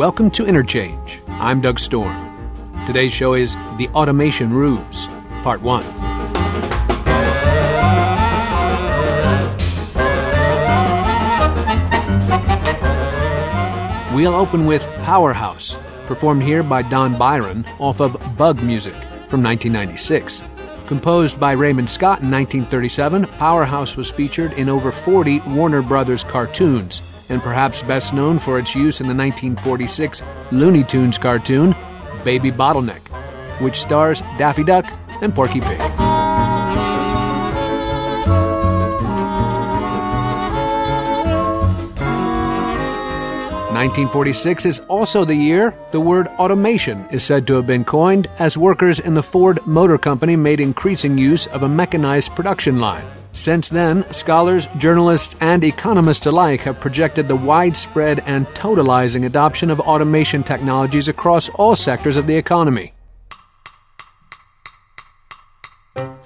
Welcome to Interchange. I'm Doug Storm. Today's show is The Automation Ruse, Part 1. We'll open with Powerhouse, performed here by Don Byron off of Bug Music from 1996. Composed by Raymond Scott in 1937, Powerhouse was featured in over 40 Warner Brothers cartoons, and perhaps best known for its use in the 1946 Looney Tunes cartoon, Baby Bottleneck, which stars Daffy Duck and Porky Pig. 1946 is also the year the word automation is said to have been coined as workers in the Ford Motor Company made increasing use of a mechanized production line. Since then, scholars, journalists, and economists alike have projected the widespread and totalizing adoption of automation technologies across all sectors of the economy.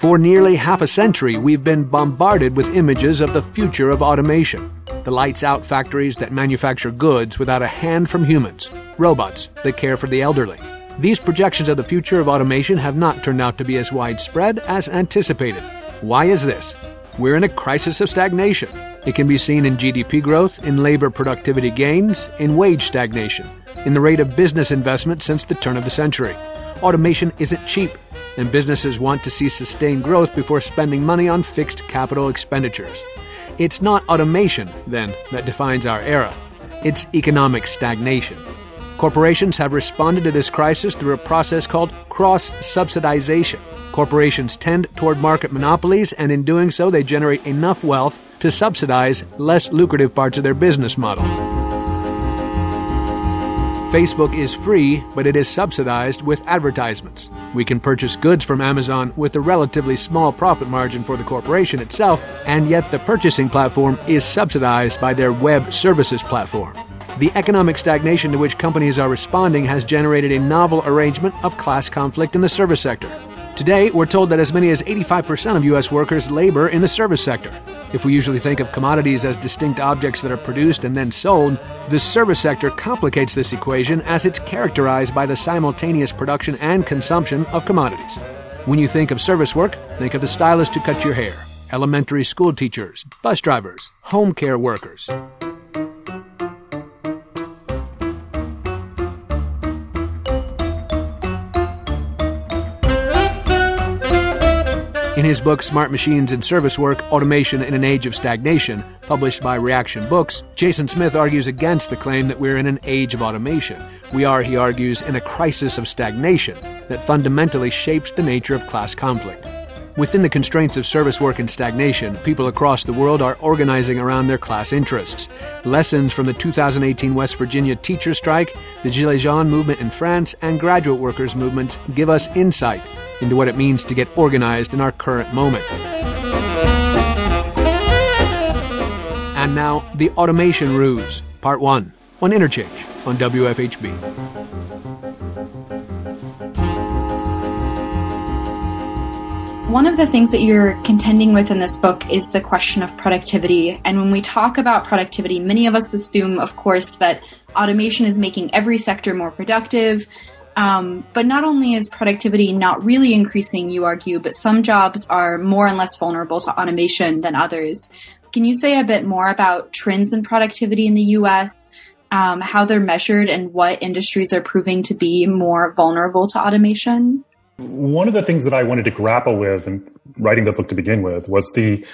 For nearly half a century, we've been bombarded with images of the future of automation. The lights out factories that manufacture goods without a hand from humans, robots that care for the elderly. These projections of the future of automation have not turned out to be as widespread as anticipated. Why is this? We're in a crisis of stagnation. It can be seen in GDP growth, in labor productivity gains, in wage stagnation, in the rate of business investment since the turn of the century. Automation isn't cheap and businesses want to see sustained growth before spending money on fixed capital expenditures. It's not automation, then, that defines our era. It's economic stagnation. Corporations have responded to this crisis through a process called cross subsidization. Corporations tend toward market monopolies, and in doing so, they generate enough wealth to subsidize less lucrative parts of their business model. Facebook is free, but it is subsidized with advertisements. We can purchase goods from Amazon with a relatively small profit margin for the corporation itself, and yet the purchasing platform is subsidized by their web services platform. The economic stagnation to which companies are responding has generated a novel arrangement of class conflict in the service sector. Today, we're told that as many as 85% of U.S. workers labor in the service sector. If we usually think of commodities as distinct objects that are produced and then sold, the service sector complicates this equation as it's characterized by the simultaneous production and consumption of commodities. When you think of service work, think of the stylist who cuts your hair, elementary school teachers, bus drivers, home care workers. In his book Smart Machines and Service Work Automation in an Age of Stagnation, published by Reaktion Books, Jason Smith argues against the claim that we're in an age of automation. We are, he argues, in a crisis of stagnation that fundamentally shapes the nature of class conflict. Within the constraints of service work and stagnation, people across the world are organizing around their class interests. Lessons from the 2018 West Virginia teacher strike, the Gilets Jaunes movement in France, and graduate workers' movements give us insight into what it means to get organized in our current moment. And now, the automation ruse, part one, on Interchange on WFHB. One of the things that you're contending with in this book is the question of productivity. And when we talk about productivity, many of us assume, of course, that automation is making every sector more productive. Um, but not only is productivity not really increasing, you argue, but some jobs are more and less vulnerable to automation than others. Can you say a bit more about trends in productivity in the US, um, how they're measured, and what industries are proving to be more vulnerable to automation? One of the things that I wanted to grapple with in writing the book to begin with was the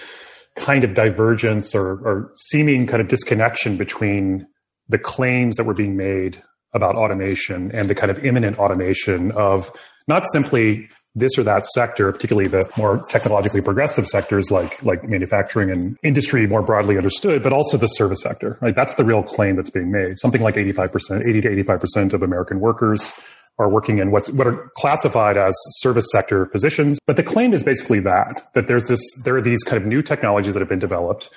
kind of divergence or, or seeming kind of disconnection between the claims that were being made about automation and the kind of imminent automation of not simply this or that sector, particularly the more technologically progressive sectors like like manufacturing and industry more broadly understood, but also the service sector. Right, that's the real claim that's being made. Something like eighty five percent, eighty to eighty five percent of American workers are working in what's, what are classified as service sector positions. But the claim is basically that, that there's this, there are these kind of new technologies that have been developed.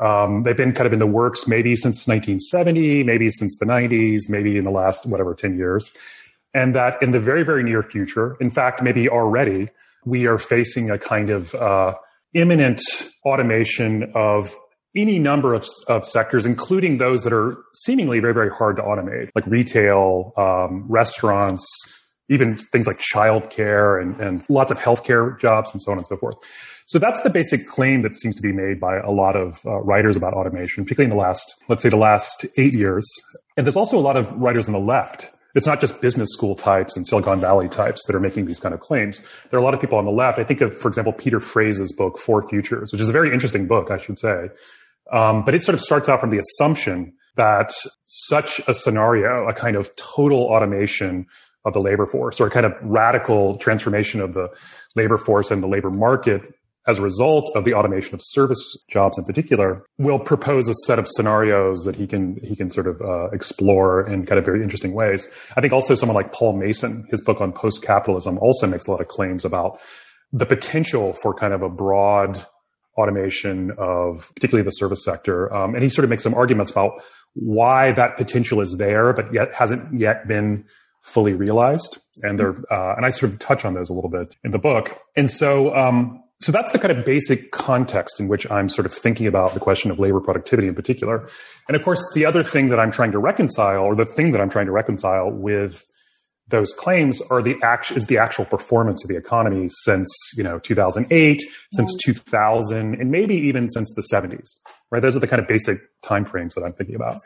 Um, they've been kind of in the works maybe since 1970, maybe since the 90s, maybe in the last, whatever, 10 years. And that in the very, very near future, in fact, maybe already, we are facing a kind of uh, imminent automation of any number of, of sectors, including those that are seemingly very, very hard to automate, like retail, um, restaurants, even things like childcare and, and lots of healthcare jobs and so on and so forth. So that's the basic claim that seems to be made by a lot of uh, writers about automation, particularly in the last, let's say the last eight years. And there's also a lot of writers on the left. It's not just business school types and Silicon Valley types that are making these kind of claims. There are a lot of people on the left. I think of, for example, Peter Frase's book, Four Futures, which is a very interesting book, I should say. Um, but it sort of starts out from the assumption that such a scenario, a kind of total automation of the labor force or a kind of radical transformation of the labor force and the labor market as a result of the automation of service jobs in particular, will propose a set of scenarios that he can he can sort of uh, explore in kind of very interesting ways. I think also someone like Paul Mason, his book on post capitalism, also makes a lot of claims about the potential for kind of a broad automation of particularly the service sector, um, and he sort of makes some arguments about why that potential is there, but yet hasn't yet been fully realized. And they're, uh, and I sort of touch on those a little bit in the book. And so, um, so that's the kind of basic context in which I'm sort of thinking about the question of labor productivity in particular. And of course, the other thing that I'm trying to reconcile, or the thing that I'm trying to reconcile with those claims are the act is the actual performance of the economy since you know 2008 since 2000 and maybe even since the 70s right those are the kind of basic timeframes that i'm thinking about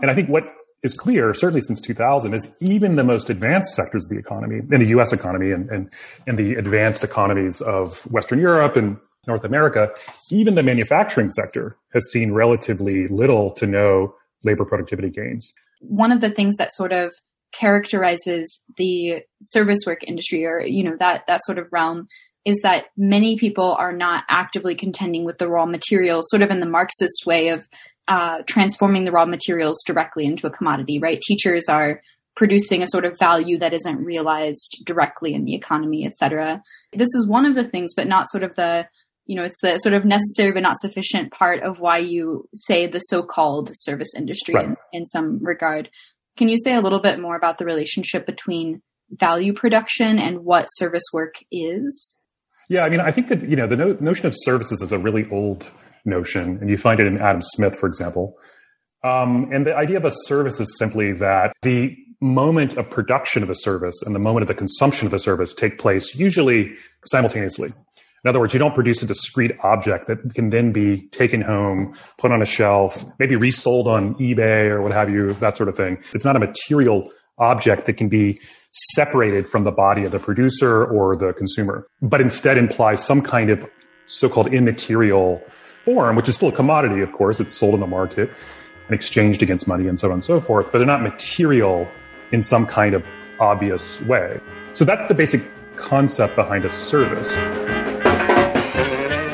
and i think what is clear, certainly since 2000, is even the most advanced sectors of the economy, in the U.S. economy and, and, and the advanced economies of Western Europe and North America, even the manufacturing sector has seen relatively little to no labor productivity gains. One of the things that sort of characterizes the service work industry or, you know, that, that sort of realm is that many people are not actively contending with the raw materials, sort of in the Marxist way of uh, transforming the raw materials directly into a commodity, right? Teachers are producing a sort of value that isn't realized directly in the economy, et cetera. This is one of the things, but not sort of the, you know, it's the sort of necessary but not sufficient part of why you say the so-called service industry right. in, in some regard. Can you say a little bit more about the relationship between value production and what service work is? Yeah, I mean, I think that, you know, the no- notion of services is a really old notion, and you find it in Adam Smith, for example. Um, and the idea of a service is simply that the moment of production of a service and the moment of the consumption of the service take place usually simultaneously. In other words, you don't produce a discrete object that can then be taken home, put on a shelf, maybe resold on eBay or what have you, that sort of thing. It's not a material object that can be separated from the body of the producer or the consumer, but instead implies some kind of so-called immaterial form, which is still a commodity, of course. It's sold in the market and exchanged against money and so on and so forth, but they're not material in some kind of obvious way. So that's the basic concept behind a service.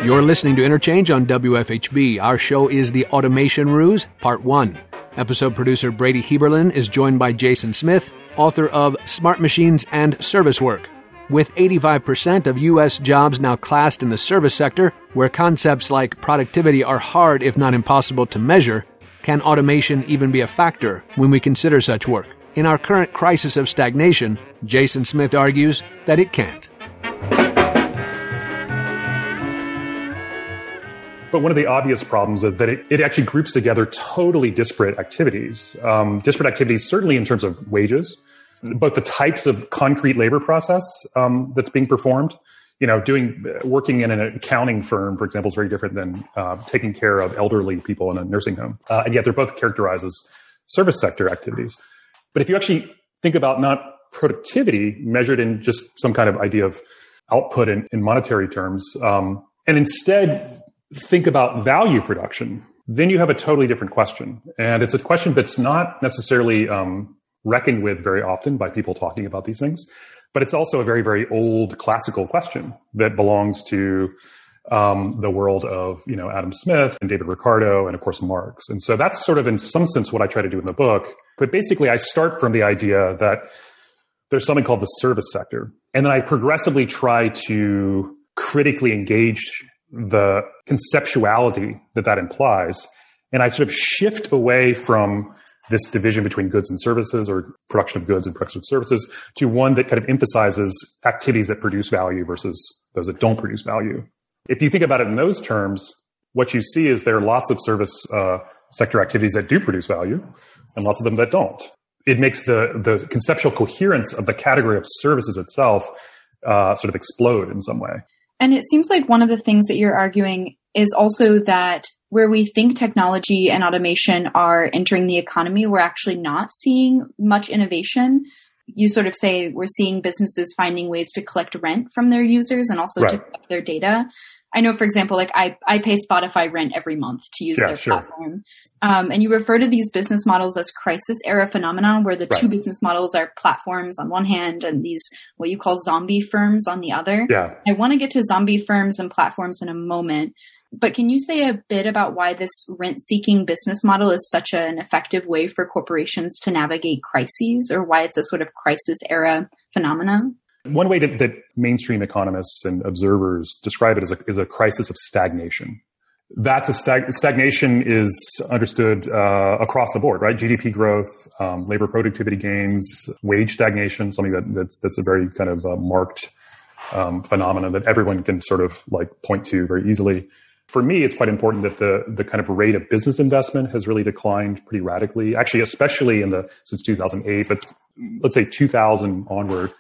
You're listening to Interchange on WFHB. Our show is The Automation Ruse, Part 1. Episode producer Brady Heberlin is joined by Jason Smith, author of Smart Machines and Service Work. With 85% of U.S. jobs now classed in the service sector, where concepts like productivity are hard if not impossible to measure, can automation even be a factor when we consider such work? In our current crisis of stagnation, Jason Smith argues that it can't. But one of the obvious problems is that it, it actually groups together totally disparate activities. Um, disparate activities, certainly in terms of wages, both the types of concrete labor process um, that's being performed. You know, doing working in an accounting firm, for example, is very different than uh, taking care of elderly people in a nursing home, uh, and yet they're both characterized as service sector activities. But if you actually think about not productivity measured in just some kind of idea of output in, in monetary terms, um, and instead think about value production, then you have a totally different question, and it's a question that's not necessarily um, reckoned with very often by people talking about these things. But it's also a very, very old classical question that belongs to um, the world of you know Adam Smith and David Ricardo and of course Marx. And so that's sort of in some sense what I try to do in the book. But basically, I start from the idea that there's something called the service sector, and then I progressively try to critically engage the conceptuality that that implies, and I sort of shift away from this division between goods and services or production of goods and production of services to one that kind of emphasizes activities that produce value versus those that don't produce value. If you think about it in those terms, what you see is there are lots of service uh, sector activities that do produce value and lots of them that don't. It makes the, the conceptual coherence of the category of services itself uh, sort of explode in some way. And it seems like one of the things that you're arguing is also that where we think technology and automation are entering the economy, we're actually not seeing much innovation. You sort of say we're seeing businesses finding ways to collect rent from their users and also right. to collect their data. I know, for example, like I, I pay Spotify rent every month to use yeah, their sure. platform. Um, and you refer to these business models as crisis era phenomenon, where the right. two business models are platforms on one hand and these what you call zombie firms on the other. Yeah. I want to get to zombie firms and platforms in a moment. But can you say a bit about why this rent seeking business model is such an effective way for corporations to navigate crises or why it's a sort of crisis era phenomenon? One way that, that mainstream economists and observers describe it is a, is a crisis of stagnation. That's a stag- stagnation is understood uh, across the board, right? GDP growth, um, labor productivity gains, wage stagnation, something that, that's, that's a very kind of uh, marked um, phenomenon that everyone can sort of like point to very easily. For me, it's quite important that the the kind of rate of business investment has really declined pretty radically. Actually, especially in the since 2008, but let's say 2000 onward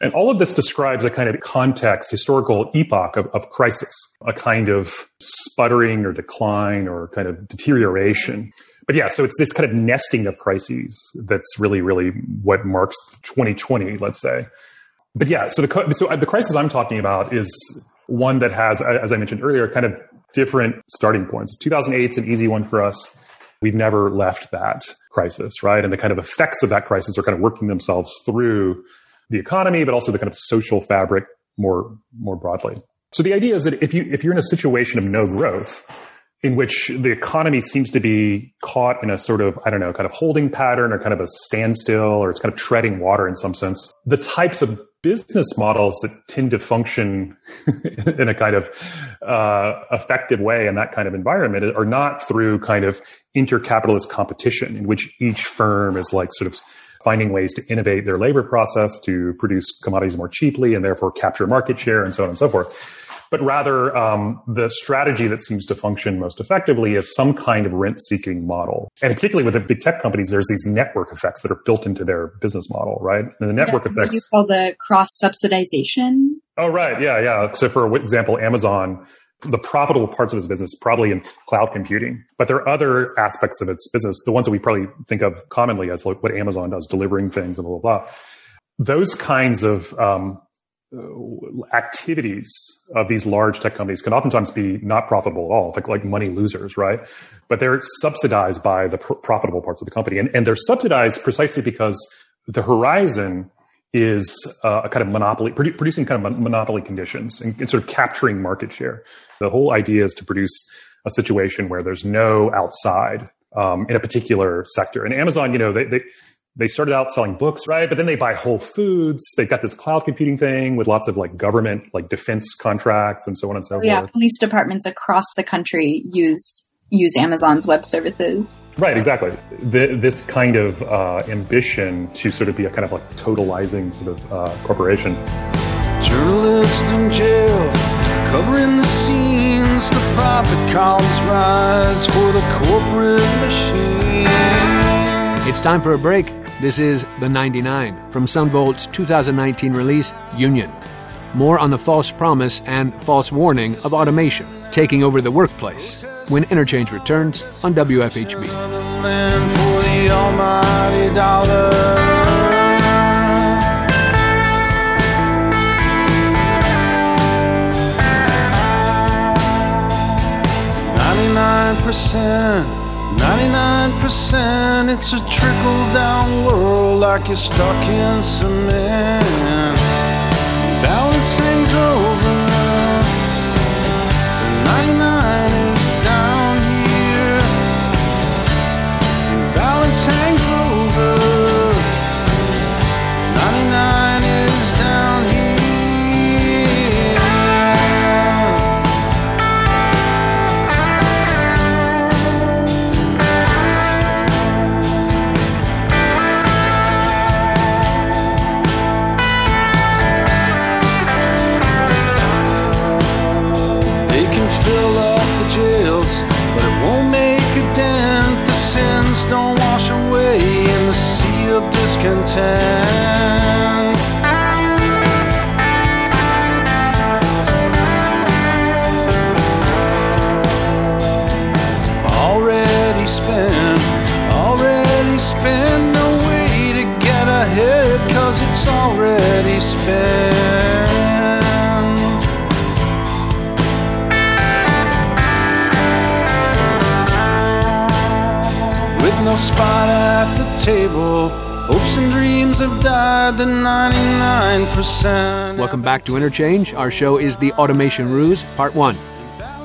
and all of this describes a kind of context, historical epoch of, of crisis, a kind of sputtering or decline or kind of deterioration. But yeah, so it's this kind of nesting of crises that's really, really what marks 2020, let's say. But yeah, so the so uh, the crisis I'm talking about is one that has, as I mentioned earlier, kind of different starting points. 2008 is an easy one for us. We've never left that crisis, right? And the kind of effects of that crisis are kind of working themselves through the economy, but also the kind of social fabric more, more broadly. So the idea is that if you, if you're in a situation of no growth, in which the economy seems to be caught in a sort of, I don't know, kind of holding pattern or kind of a standstill or it's kind of treading water in some sense. The types of business models that tend to function in a kind of uh, effective way in that kind of environment are not through kind of intercapitalist competition in which each firm is like sort of finding ways to innovate their labor process to produce commodities more cheaply and therefore capture market share and so on and so forth. But rather, um, the strategy that seems to function most effectively is some kind of rent-seeking model. And particularly with the big tech companies, there's these network effects that are built into their business model, right? And the network yeah, effects. you call the cross subsidization. Oh, right. Yeah, yeah. So, for example, Amazon the profitable parts of its business probably in cloud computing. But there are other aspects of its business, the ones that we probably think of commonly as like what Amazon does, delivering things and blah, blah, blah. Those kinds of um, activities of these large tech companies can oftentimes be not profitable at all, like, like money losers, right? But they're subsidized by the pr- profitable parts of the company. And, and they're subsidized precisely because the horizon is uh, a kind of monopoly, produ- producing kind of monopoly conditions and, and, sort of capturing market share. The whole idea is to produce a situation where there's no outside um, in a particular sector. And Amazon, you know, they, they they started out selling books, right? But then they buy Whole Foods. They've got this cloud computing thing with lots of like government, like defense contracts and so on and so forth. Yeah, police departments across the country use use Amazon's web services. Right, exactly. The, this kind of uh, ambition to sort of be a kind of like totalizing sort of uh, corporation. Journalist in jail, covering the scenes, the profit columns rise for the corporate machine. It's time for a break. This is The 99 from Son Volt's 2019 release, Union. More on the false promise and false warning of automation taking over the workplace when Interchange returns on WFHB. Ninety-nine percent 99% it's a trickle down world like you're stuck in cement. Balance hangs over don't Welcome back to Interchange. Our show is The Automation Ruse, Part 1.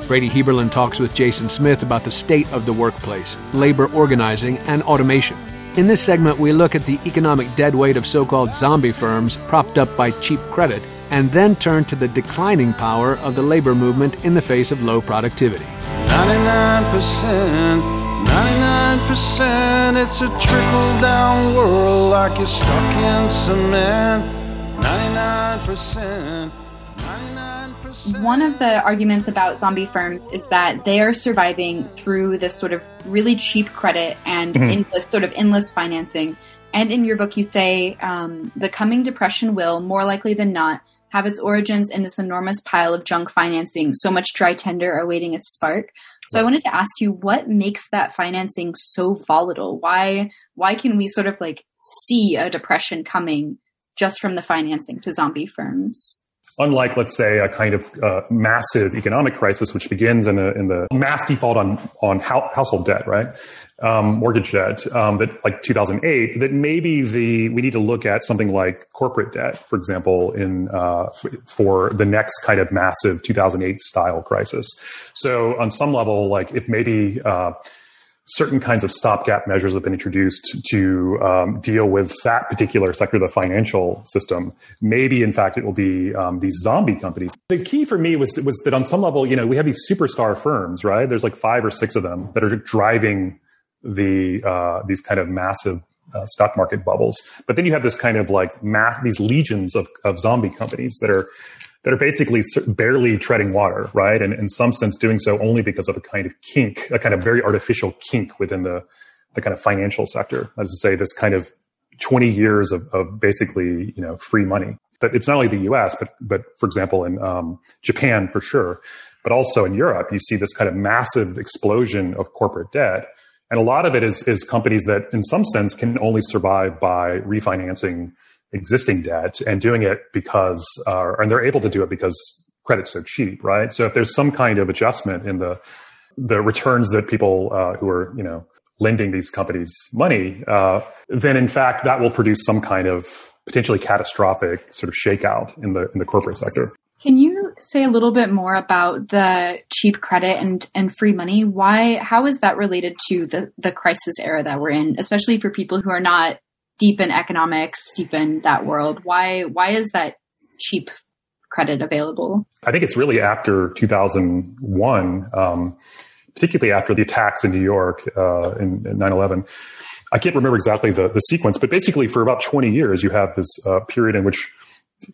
Brady Heberlin talks with Jason Smith about the state of the workplace, labor organizing, and automation. In this segment, we look at the economic deadweight of so called zombie firms propped up by cheap credit, and then turn to the declining power of the labor movement in the face of low productivity. 99%, 99%, it's a trickle down world like you're stuck in cement. 99%, 99%. One of the arguments about zombie firms is that they are surviving through this sort of really cheap credit and endless sort of endless financing. And in your book, you say um, the coming depression will, more likely than not, have its origins in this enormous pile of junk financing, so much dry tender awaiting its spark. So I wanted to ask you, what makes that financing so volatile? Why why can we sort of like see a depression coming just from the financing to zombie firms? unlike let's say a kind of uh, massive economic crisis which begins in, a, in the mass default on on household debt right um, mortgage debt um, that like 2008 that maybe the we need to look at something like corporate debt for example in uh, f- for the next kind of massive 2008 style crisis so on some level like if maybe uh, certain kinds of stopgap measures have been introduced to um, deal with that particular sector of the financial system. Maybe, in fact, it will be um, these zombie companies. The key for me was was that on some level, you know, we have these superstar firms, right? There's like five or six of them that are driving the uh, these kind of massive uh, stock market bubbles. But then you have this kind of like mass these legions of, of zombie companies that are that are basically barely treading water, right? And in some sense, doing so only because of a kind of kink, a kind of very artificial kink within the the kind of financial sector. As to say, this kind of 20 years of, of basically, you know, free money. That it's not only the U.S., but but for example, in um, Japan for sure, but also in Europe, you see this kind of massive explosion of corporate debt. And a lot of it is, is companies that, in some sense, can only survive by refinancing existing debt and doing it because, uh, and they're able to do it because credit's so cheap, right? So if there's some kind of adjustment in the the returns that people uh, who are, you know, lending these companies money, uh, then in fact that will produce some kind of potentially catastrophic sort of shakeout in the in the corporate sector. Can you say a little bit more about the cheap credit and, and free money? Why, how is that related to the, the crisis era that we're in, especially for people who are not deep in economics, deep in that world? Why, why is that cheap credit available? I think it's really after 2001, um, particularly after the attacks in New York uh, in, in 9/11. I can't remember exactly the, the sequence, but basically for about 20 years, you have this uh, period in which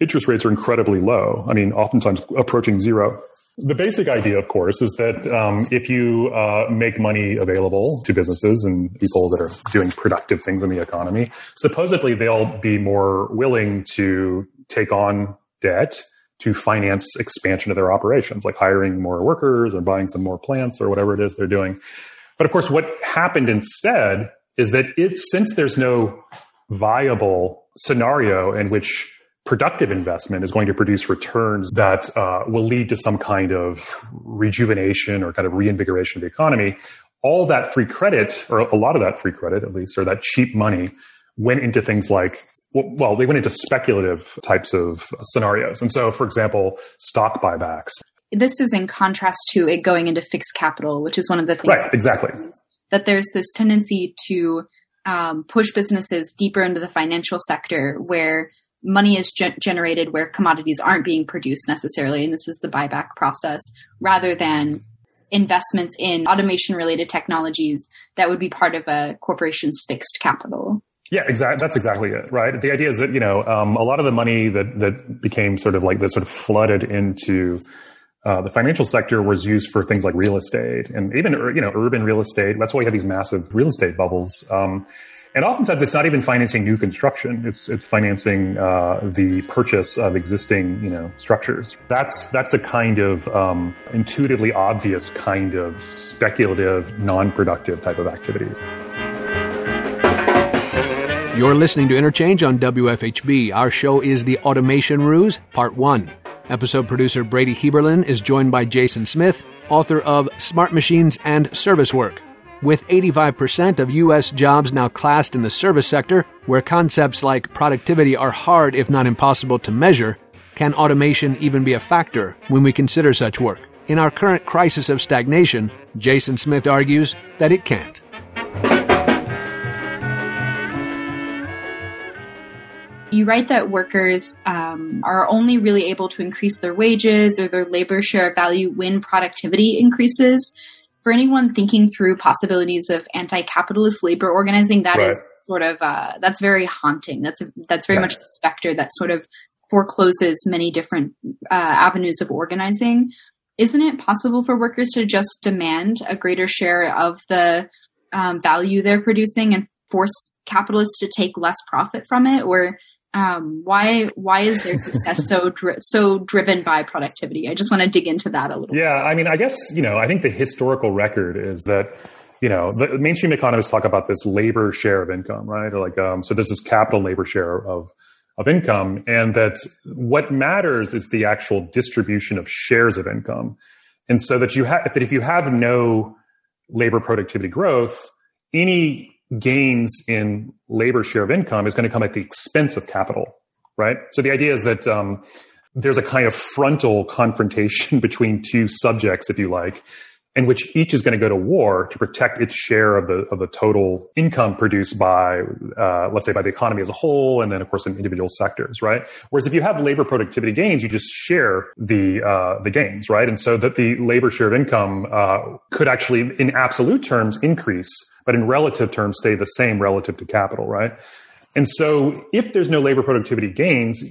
interest rates are incredibly low. I mean, oftentimes approaching zero. The basic idea, of course, is that um, if you uh, make money available to businesses and people that are doing productive things in the economy, supposedly they'll be more willing to take on debt to finance expansion of their operations, like hiring more workers or buying some more plants or whatever it is they're doing. But of course, what happened instead is that it, since there's no viable scenario in which productive investment is going to produce returns that uh, will lead to some kind of rejuvenation or kind of reinvigoration of the economy, all that free credit, or a lot of that free credit at least, or that cheap money went into things like well, they went into speculative types of scenarios. And so, for example, stock buybacks. This is in contrast to it going into fixed capital, which is one of the things. Right, exactly. That there's this tendency to um, push businesses deeper into the financial sector where money is ge- generated where commodities aren't being produced necessarily. And this is the buyback process rather than investments in automation related technologies that would be part of a corporation's fixed capital. Yeah, exactly. That's exactly it, right? The idea is that you know um, a lot of the money that that became sort of like that sort of flooded into uh, the financial sector was used for things like real estate and even you know urban real estate. That's why you have these massive real estate bubbles. Um, and oftentimes, it's not even financing new construction; it's it's financing uh, the purchase of existing you know structures. That's that's a kind of um, intuitively obvious kind of speculative, non-productive type of activity. You're listening to Interchange on WFHB. Our show is The Automation Ruse, Part 1. Episode producer Brady Heberlin is joined by Jason Smith, author of Smart Machines and Service Work. With 85% of U.S. jobs now classed in the service sector, where concepts like productivity are hard if not impossible to measure, can automation even be a factor when we consider such work? In our current crisis of stagnation, Jason Smith argues that it can't. You write that workers um, are only really able to increase their wages or their labor share of value when productivity increases. For anyone thinking through possibilities of anti-capitalist labor organizing, that right. is sort of uh, that's very haunting. That's a, that's very much a specter that sort of forecloses many different uh, avenues of organizing. Isn't it possible for workers to just demand a greater share of the um, value they're producing and force capitalists to take less profit from it, or um, why why is their success so dri- so driven by productivity? I just want to dig into that a little. Yeah, I mean, I guess you know, I think the historical record is that you know the mainstream economists talk about this labor share of income, right? Or like, um, so there's this is capital labor share of of income, and that what matters is the actual distribution of shares of income, and so that you have that if you have no labor productivity growth, any gains in labor share of income is going to come at the expense of capital, right? So the idea is that um, there's a kind of frontal confrontation between two subjects, if you like, in which each is going to go to war to protect its share of the of the total income produced by, uh, let's say, by the economy as a whole, and then of course in individual sectors, right? Whereas if you have labor productivity gains, you just share the uh, the gains, right? And so that the labor share of income uh, could actually, in absolute terms, increase but in relative terms stay the same relative to capital, right? And so if there's no labor productivity gains,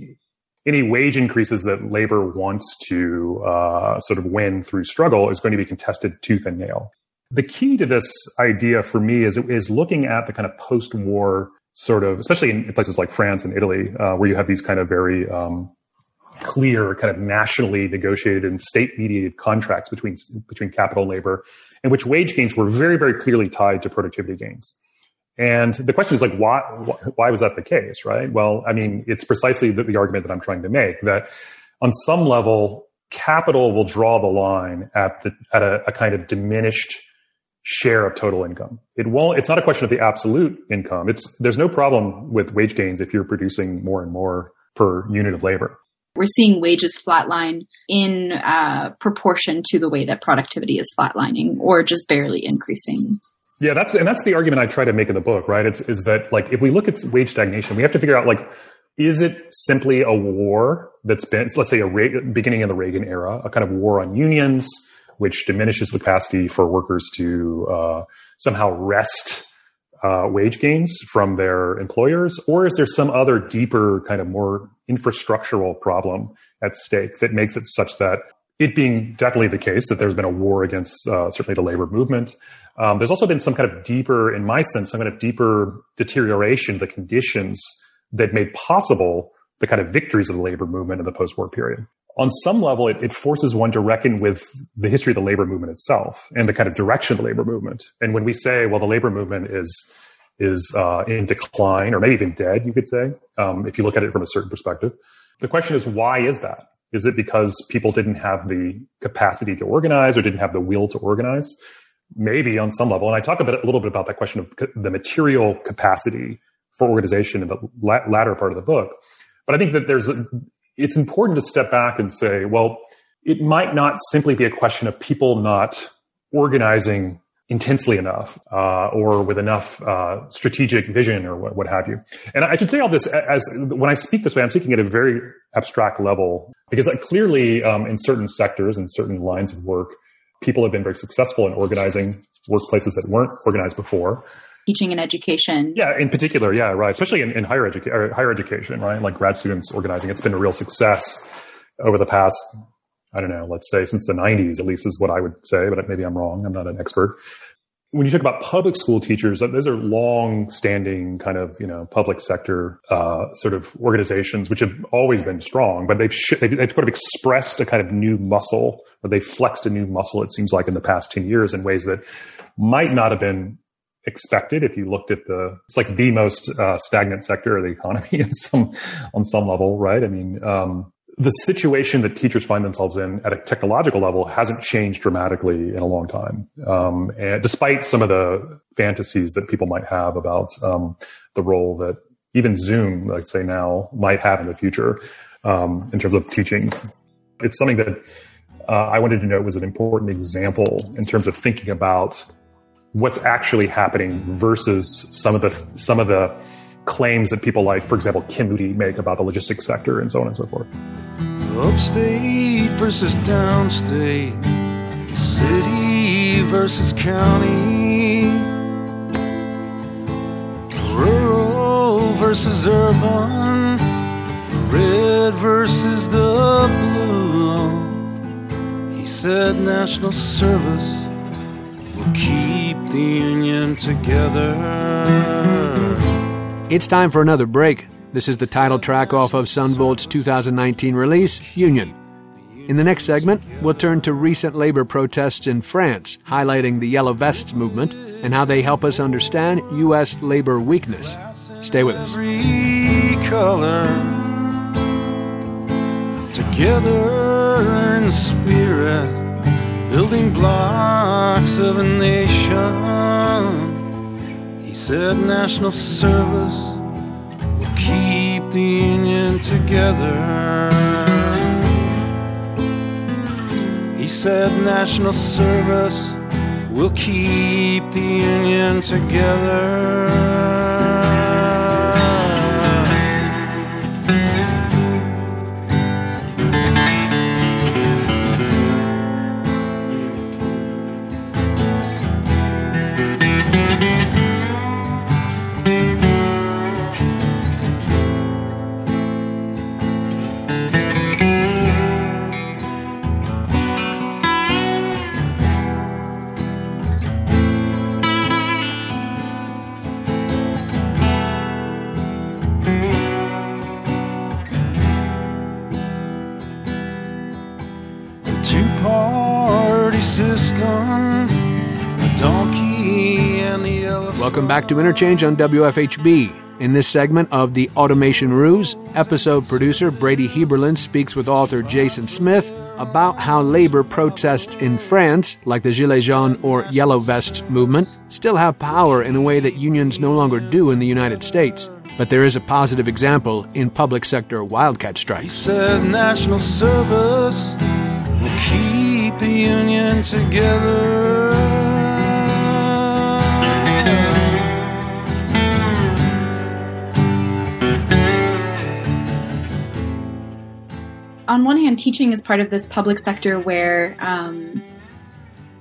any wage increases that labor wants to uh, sort of win through struggle is going to be contested tooth and nail. The key to this idea for me is, is looking at the kind of post-war sort of, especially in places like France and Italy, uh, where you have these kind of very um, clear, kind of nationally negotiated and state-mediated contracts between between capital and labor, in which wage gains were very, very clearly tied to productivity gains. And the question is like, why, why was that the case, right? Well, I mean, it's precisely the, the argument that I'm trying to make that on some level, capital will draw the line at the, at a, a kind of diminished share of total income. It won't, it's not a question of the absolute income. It's, there's no problem with wage gains if you're producing more and more per unit of labor we're seeing wages flatline in uh, proportion to the way that productivity is flatlining or just barely increasing. Yeah, that's and that's the argument I try to make in the book, right? It's is that like if we look at wage stagnation, we have to figure out like is it simply a war that's been let's say a Reagan, beginning of the Reagan era, a kind of war on unions, which diminishes the capacity for workers to uh, somehow wrest uh, wage gains from their employers, or is there some other deeper kind of more infrastructural problem at stake that makes it such that it being definitely the case that there's been a war against uh, certainly the labor movement. Um, there's also been some kind of deeper, in my sense, some kind of deeper deterioration of the conditions that made possible the kind of victories of the labor movement in the post-war period. On some level, it, it forces one to reckon with the history of the labor movement itself and the kind of direction of the labor movement. And when we say, well, the labor movement is is uh, in decline or maybe even dead, you could say, um, if you look at it from a certain perspective. The question is, why is that? Is it because people didn't have the capacity to organize or didn't have the will to organize? Maybe on some level. And I talk a, bit, a little bit about that question of the material capacity for organization in the latter part of the book. But I think that there's, a, it's important to step back and say, well, it might not simply be a question of people not organizing intensely enough uh, or with enough uh, strategic vision or what, what, have you. And I should say all this as when I speak this way, I'm speaking at a very abstract level because clearly um, in certain sectors and certain lines of work, people have been very successful in organizing workplaces that weren't organized before. Teaching and education. Yeah, in particular, yeah, right. Especially in, in higher, education, higher education, right? Like grad students organizing. It's been a real success over the past I don't know, let's say since the 90s, at least is what I would say, but maybe I'm wrong. I'm not an expert. When you talk about public school teachers, those are long standing kind of, you know, public sector, uh, sort of organizations, which have always been strong, but they've, sh- they've, they've sort of expressed a kind of new muscle or they flexed a new muscle, it seems like in the past 10 years in ways that might not have been expected if you looked at the it's like the most uh, stagnant sector of the economy in some on some level right i mean um, the situation that teachers find themselves in at a technological level hasn't changed dramatically in a long time. Um, and despite some of the fantasies that people might have about um, the role that even Zoom, let's say now, might have in the future um, in terms of teaching, it's something that uh, I wanted to note was an important example in terms of thinking about what's actually happening versus some of the some of the claims that people like, for example, Kim Moody make about the logistics sector and so on and so forth. Upstate versus downstate, city versus county, rural versus urban, red versus the blue. He said national service will keep the union together. It's time for another break. This is the title track off of Son Volt's 2019 release, Union. In the next segment, we'll turn to recent labor protests in France, highlighting the Yellow Vests movement and how they help us understand U.S. labor weakness. Stay with us. Color together in spirit, building blocks of a nation. He said national service will keep the union together. He said national service will keep the union together. Two party system, the donkey and the elephant. Welcome back to Interchange on WFHB. In this segment of The Automation Ruse, episode producer Brady Heberlin speaks with author Jason Smith about how labor protests in France, like the Gilets jaunes or Yellow Vests movement, still have power in a way that unions no longer do in the United States. But there is a positive example in public sector wildcat He strikes. Will keep the union together. on one hand, teaching is part of this public sector where um,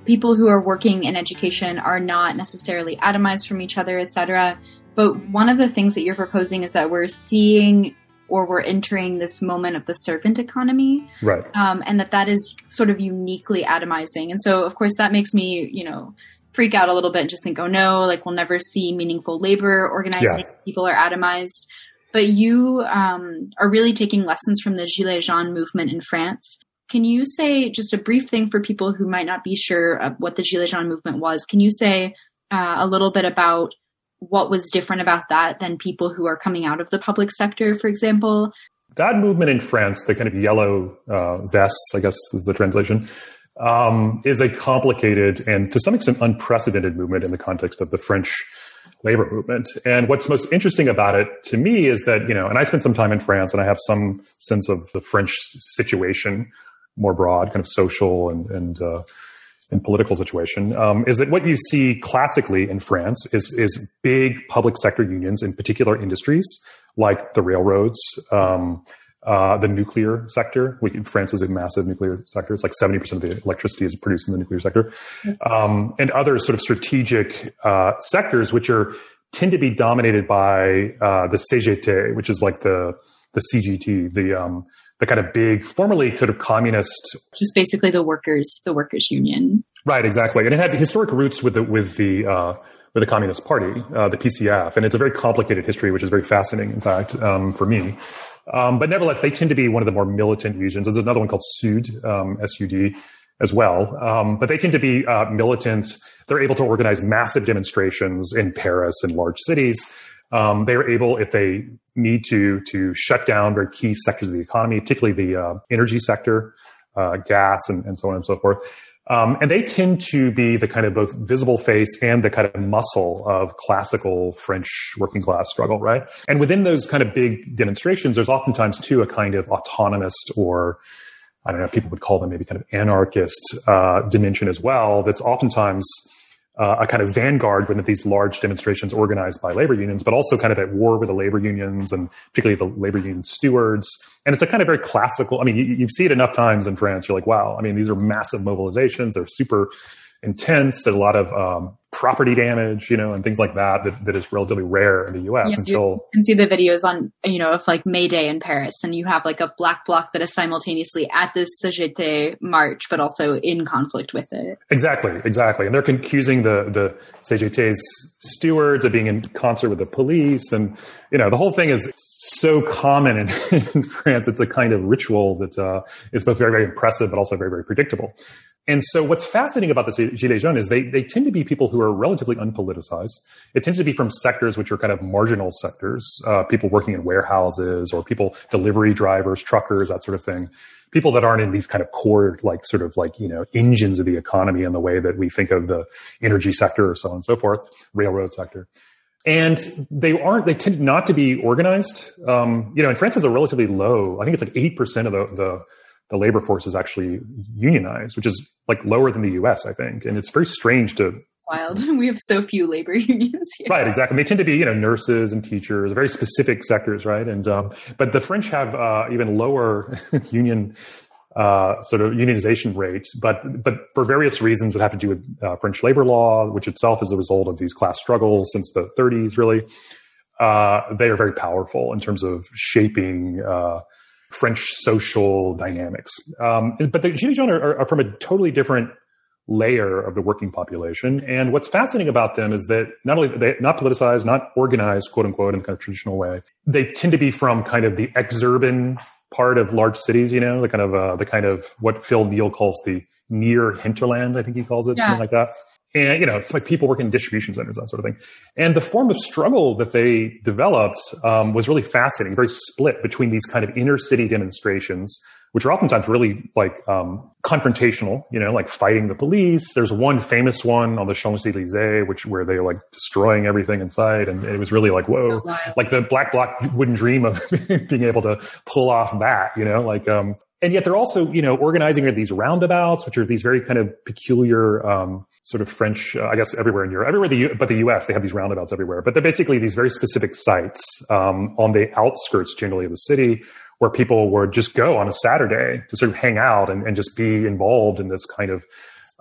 people who are working in education are not necessarily atomized from each other, etc. But one of the things that you're proposing is that we're seeing or we're entering this moment of the servant economy, Right. um, and that that is sort of uniquely atomizing. And so, of course, that makes me, you know, freak out a little bit and just think, oh no, like we'll never see meaningful labor organizing. Yeah. People are atomized. But you um, are really taking lessons from the Gilets jaunes movement in France. Can you say just a brief thing for people who might not be sure of what the Gilets jaunes movement was? Can you say uh, a little bit about what was different about that than people who are coming out of the public sector, for example? That movement in France, the kind of yellow uh, vests, I guess is the translation, um, is a complicated and to some extent unprecedented movement in the context of the French labor movement. And what's most interesting about it to me is that, you know, and I spent some time in France and I have some sense of the French situation more broad, kind of social and, and, uh, and political situation, um, is that what you see classically in France is, is big public sector unions in particular industries like the railroads, um, uh, the nuclear sector. We, France is a massive nuclear sector. It's like 70% of the electricity is produced in the nuclear sector. Um, and other sort of strategic uh, sectors, which are tend to be dominated by uh, the CGT, which is like the the CGT, the um, the kind of big, formerly sort of communist, just basically the workers, the workers union. Right, exactly, and it had historic roots with the with the uh, with the Communist Party, uh, the PCF, and it's a very complicated history, which is very fascinating, in fact, um, for me. Um, but nevertheless, they tend to be one of the more militant regions. There's another one called Sud, um, S-U-D, as well. Um, but they tend to be uh, militant. They're able to organize massive demonstrations in Paris and large cities. Um, they are able, if they need to, to shut down very key sectors of the economy, particularly the uh, energy sector, uh, gas, and, and, so on and so forth. Um, and they tend to be the kind of both visible face and the kind of muscle of classical French working class struggle, right? And within those kind of big demonstrations, there's oftentimes too a kind of autonomist or I don't know, people would call them maybe kind of anarchist uh, dimension as well. That's oftentimes uh, a kind of vanguard within these large demonstrations organized by labor unions, but also kind of at war with the labor unions and particularly the labor union stewards. And it's a kind of very classical. I mean, you, you see it enough times in France. You're like, wow. I mean, these are massive mobilizations. They're super intense. There's a lot of um, property damage, you know, and things like that, that, that is relatively rare in the U.S. Yeah, until you can see the videos on, you know, of like May Day in Paris, and you have like a black bloc that is simultaneously at this CGT march, but also in conflict with it. Exactly, exactly, and they're accusing the the CGT's stewards of being in concert with the police, and you know, the whole thing is so common in, in France. It's a kind of ritual that uh, is both very, very impressive, but also very, very predictable. And so what's fascinating about the Gilets Jaunes is they, they tend to be people who are relatively unpoliticized. It tends to be from sectors which are kind of marginal sectors, uh, people working in warehouses or people, delivery drivers, truckers, that sort of thing. People that aren't in these kind of core, like sort of like, you know, engines of the economy in the way that we think of the energy sector or so on and so forth, railroad sector. And they aren't, they tend not to be organized. Um, you know, and France has a relatively low, I think it's like 8% of the, the the labor force is actually unionized, which is like lower than the U.S. I think, and it's very strange to. Wild. We have so few labor unions here. Right, exactly. They tend to be, you know, nurses and teachers, very specific sectors, right? And um, but the French have uh, even lower union uh, sort of unionization rate, but but for various reasons that have to do with uh, French labor law, which itself is a result of these class struggles since the 30s, really. Uh, they are very powerful in terms of shaping uh, French social dynamics. Um, but the Gilets jaunes are, are, from a totally different layer of the working population. And what's fascinating about them is that not only they not politicized, not organized, quote unquote, in the kind of traditional way, they tend to be from kind of the exurban part of large cities. You know, the kind of uh, the kind of what Phil Neel calls the near hinterland. I think he calls it yeah. something like that. And, you know, it's like people working in distribution centers, that sort of thing. And the form of struggle that they developed um, was really fascinating, very split between these kind of inner city demonstrations, which are oftentimes really like um, confrontational, you know, like fighting the police. There's one famous one on the Champs Elysees, which where they're like destroying everything inside, and it was really like whoa, like the Black Bloc wouldn't dream of being able to pull off that, you know, like um, and yet they're also, you know, organizing at these roundabouts, which are these very kind of peculiar, um, sort of French, uh, I guess everywhere in Europe, everywhere the U- but the U.S. they have these roundabouts everywhere. But they're basically these very specific sites um, on the outskirts, generally, of the city, where people would just go on a Saturday to sort of hang out and, and just be involved in this kind of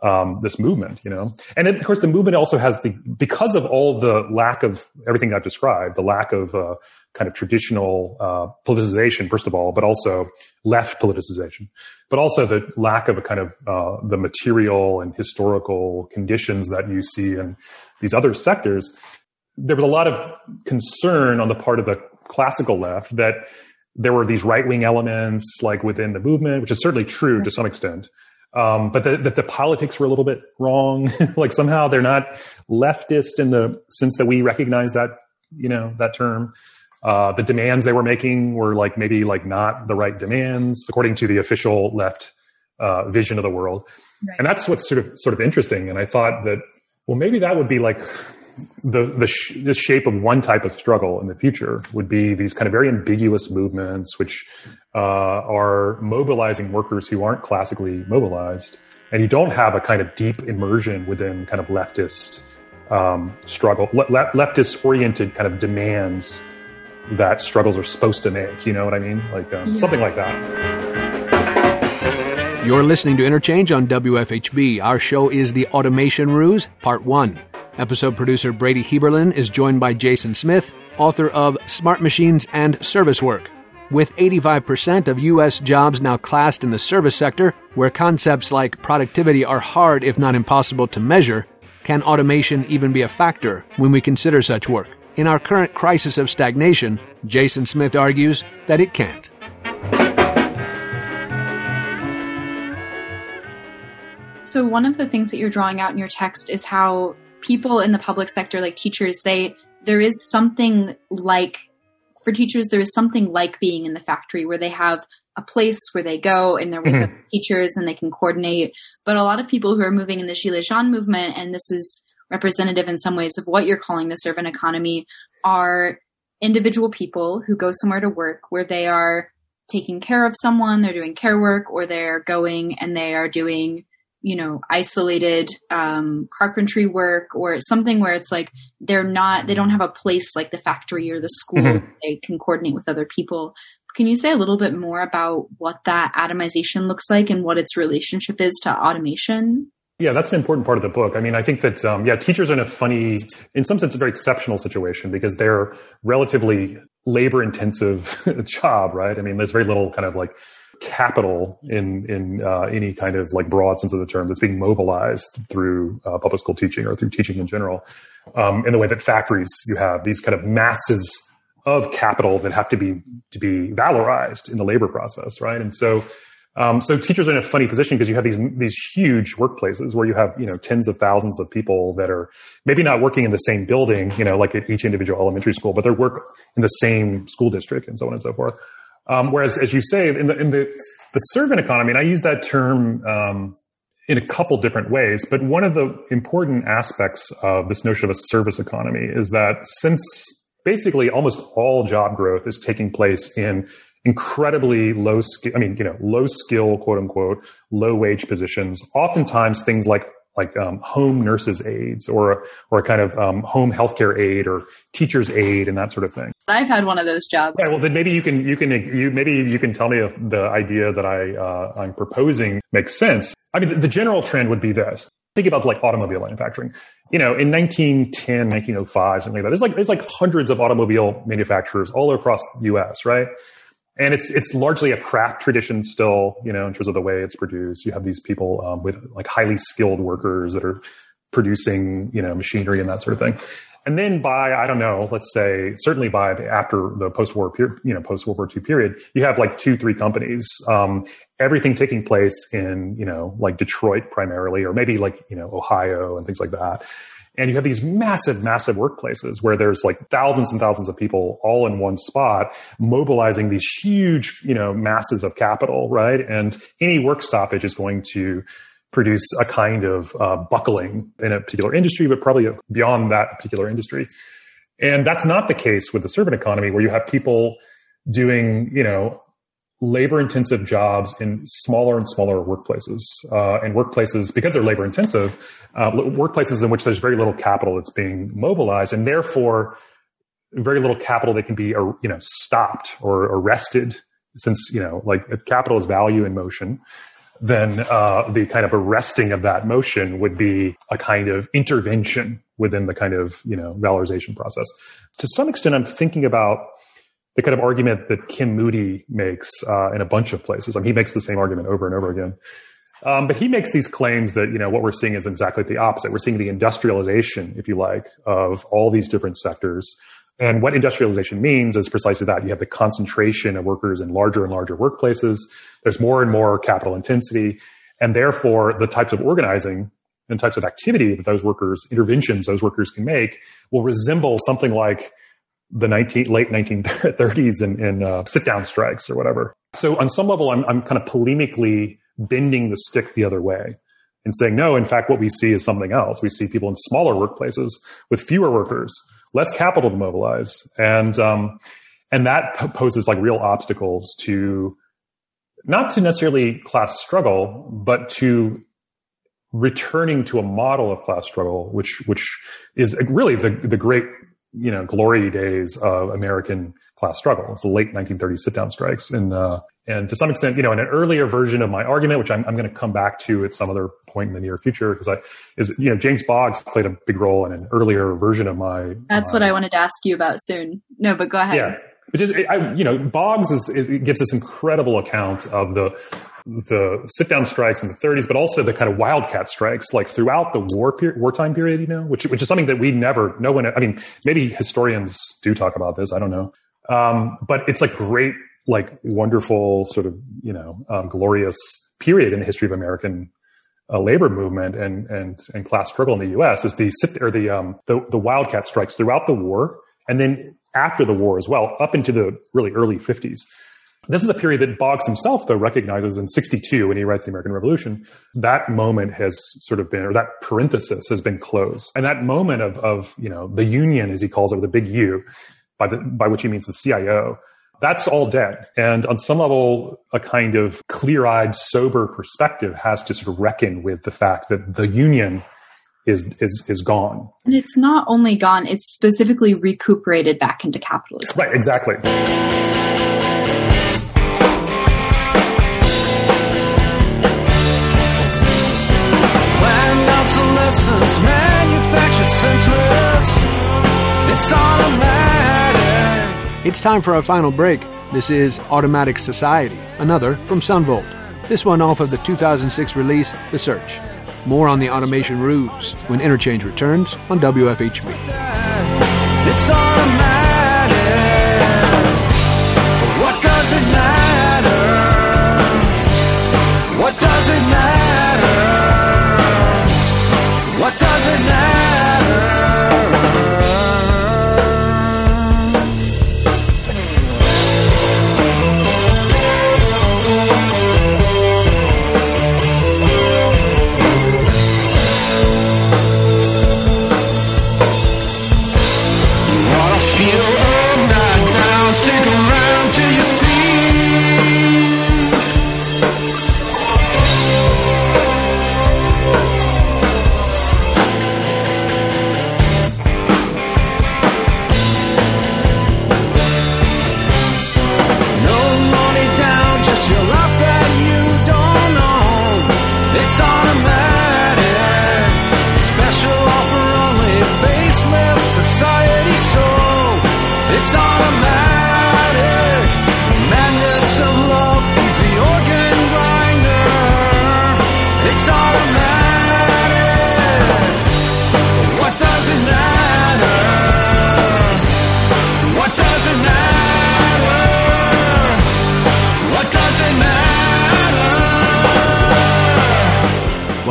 um, this movement, you know. And of course, the movement also has the because of all the lack of everything I've described, the lack of uh, kind of traditional uh, politicization, first of all, but also left politicization, but also the lack of a kind of uh, the material and historical conditions that you see in these other sectors. There was a lot of concern on the part of the classical left that there were these right wing elements like within the movement, which is certainly true to some extent. Um, but that the, the, politics were a little bit wrong. like somehow they're not leftist in the sense that we recognize that, you know, that term. Uh, the demands they were making were like maybe like not the right demands according to the official left uh, vision of the world. Right. And that's what's sort of sort of interesting. And I thought that well, maybe that would be like the the, sh- the shape of one type of struggle in the future would be these kind of very ambiguous movements which uh, are mobilizing workers who aren't classically mobilized, and you don't have a kind of deep immersion within kind of leftist um, struggle, le- leftist oriented kind of demands that struggles are supposed to make. You know what I mean? Like um, yeah. something like that. You're listening to Interchange on WFHB. Our show is The Automation Ruse, Part 1. Episode producer Brady Heberlin is joined by Jason Smith, author of Smart Machines and Service Work. With 85% of U.S. jobs now classed in the service sector, where concepts like productivity are hard if not impossible to measure, can automation even be a factor when we consider such work? In our current crisis of stagnation, Jason Smith argues that it can't. So, one of the things that you're drawing out in your text is how people in the public sector, like teachers, they there is something like for teachers, there is something like being in the factory where they have a place where they go and they're with mm-hmm. teachers and they can coordinate. But a lot of people who are moving in the Gilets Jaunes movement, and this is representative in some ways of what you're calling the servant economy, are individual people who go somewhere to work where they are taking care of someone, they're doing care work, or they're going and they are doing you know isolated um, carpentry work or something where it's like they're not they don't have a place like the factory or the school mm-hmm. they can coordinate with other people can you say a little bit more about what that atomization looks like and what its relationship is to automation yeah, that's an important part of the book. I mean, I think that, um, yeah, teachers are in a funny, in some sense, a very exceptional situation because they're relatively labor intensive job, right? I mean, there's very little kind of like capital in in uh, any kind of like broad sense of the term that's being mobilized through uh, public school teaching or through teaching in general. Um, in the way that factories, you have these kind of masses of capital that have to be to be valorized in the labor process, right? And so. Um, so teachers are in a funny position because you have these these huge workplaces where you have you know tens of thousands of people that are maybe not working in the same building, you know, like at each individual elementary school, but they work in the same school district and so on and so forth. Um, whereas, as you say, in the in the the servant economy, and I use that term um, in a couple different ways, but one of the important aspects of this notion of a service economy is that since basically almost all job growth is taking place in incredibly low skill, I mean, you know, low skill, quote unquote, low wage positions, oftentimes things like like um, home nurses aides or or a kind of um, home healthcare aide or teacher's aide and that sort of thing. I've had one of those jobs. Yeah, well, then maybe you can you can you maybe you can tell me if the idea that I uh, I'm proposing makes sense. I mean, the, the general trend would be this. Think about like automobile manufacturing. You know, in 1910, 1905, something like that. There's like there's like hundreds of automobile manufacturers all across the U.S. Right? and it's it's largely a craft tradition still, you know, in terms of the way it's produced. You have these people um, with like highly skilled workers that are producing, you know, machinery and that sort of thing. And then by I don't know, let's say certainly by after the post-war period, you know, post-World War II period, you have like two, three companies. Um, everything taking place in you know like Detroit primarily, or maybe like you know Ohio and things like that. And you have these massive, massive workplaces where there's like thousands and thousands of people all in one spot, mobilizing these huge, you know, masses of capital, right? And any work stoppage is going to produce a kind of uh, buckling in a particular industry, but probably beyond that particular industry. And that's not the case with the servant economy, where you have people doing, you know, labor intensive jobs in smaller and smaller workplaces uh, and workplaces because they're labor intensive uh, workplaces in which there's very little capital that's being mobilized and therefore very little capital that can be uh, you know stopped or arrested since you know like capital is value in motion then uh, the kind of arresting of that motion would be a kind of intervention within the kind of you know valorization process to some extent i'm thinking about the kind of argument that Kim Moody makes uh, in a bunch of places. I mean, he makes the same argument over and over again. Um, but he makes these claims that you know what we're seeing is exactly the opposite. We're seeing the industrialization, if you like, of all these different sectors. And what industrialization means is precisely that you have the concentration of workers in larger and larger workplaces. There's more and more capital intensity, and therefore the types of organizing and types of activity that those workers, interventions those workers can make, will resemble something like the 19, late 1930s in, in uh, sit down strikes or whatever. So on some level, I'm, I'm kind of polemically bending the stick the other way and saying, no, in fact, what we see is something else. We see people in smaller workplaces with fewer workers, less capital to mobilize. And, um, and that poses like real obstacles to not to necessarily class struggle, but to returning to a model of class struggle, which, which is really the, the great you know, glory days of American class struggle. It's the late 1930s sit down strikes. And, uh, and to some extent, you know, in an earlier version of my argument, which I'm, I'm going to come back to at some other point in the near future, because I, is, you know, James Boggs played a big role in an earlier version of my. That's my, what I wanted to ask you about soon. No, but go ahead. Yeah. But just, I, you know, Boggs is, is gives this incredible account of the the sit down strikes in the 30s, but also the kind of wildcat strikes like throughout the war period, wartime period, you know, which which is something that we never, no one. I mean, maybe historians do talk about this. I don't know, um, but it's like great, like wonderful, sort of you know, um, glorious period in the history of American uh, labor movement and and and class struggle in the U.S. is the sit or the um the, the wildcat strikes throughout the war, and then after the war as well, up into the really early 50s. This is a period that Boggs himself, though, recognizes in 62 when he writes The American Revolution. That moment has sort of been, or that parenthesis has been closed. And that moment of, of, you know, the union, as he calls it, with the big U, by the, by which he means the CIO, that's all dead. And on some level, a kind of clear eyed, sober perspective has to sort of reckon with the fact that the union is, is, is gone. And it's not only gone, it's specifically recuperated back into capitalism. Right, exactly. Planned obsolescence, manufactured senseless. It's automatic. It's time for our final break. This is Automatic Society, another from Son Volt. This one off of the 2006 release, The Search. More on the automation ruse when Interchange returns on WFHB.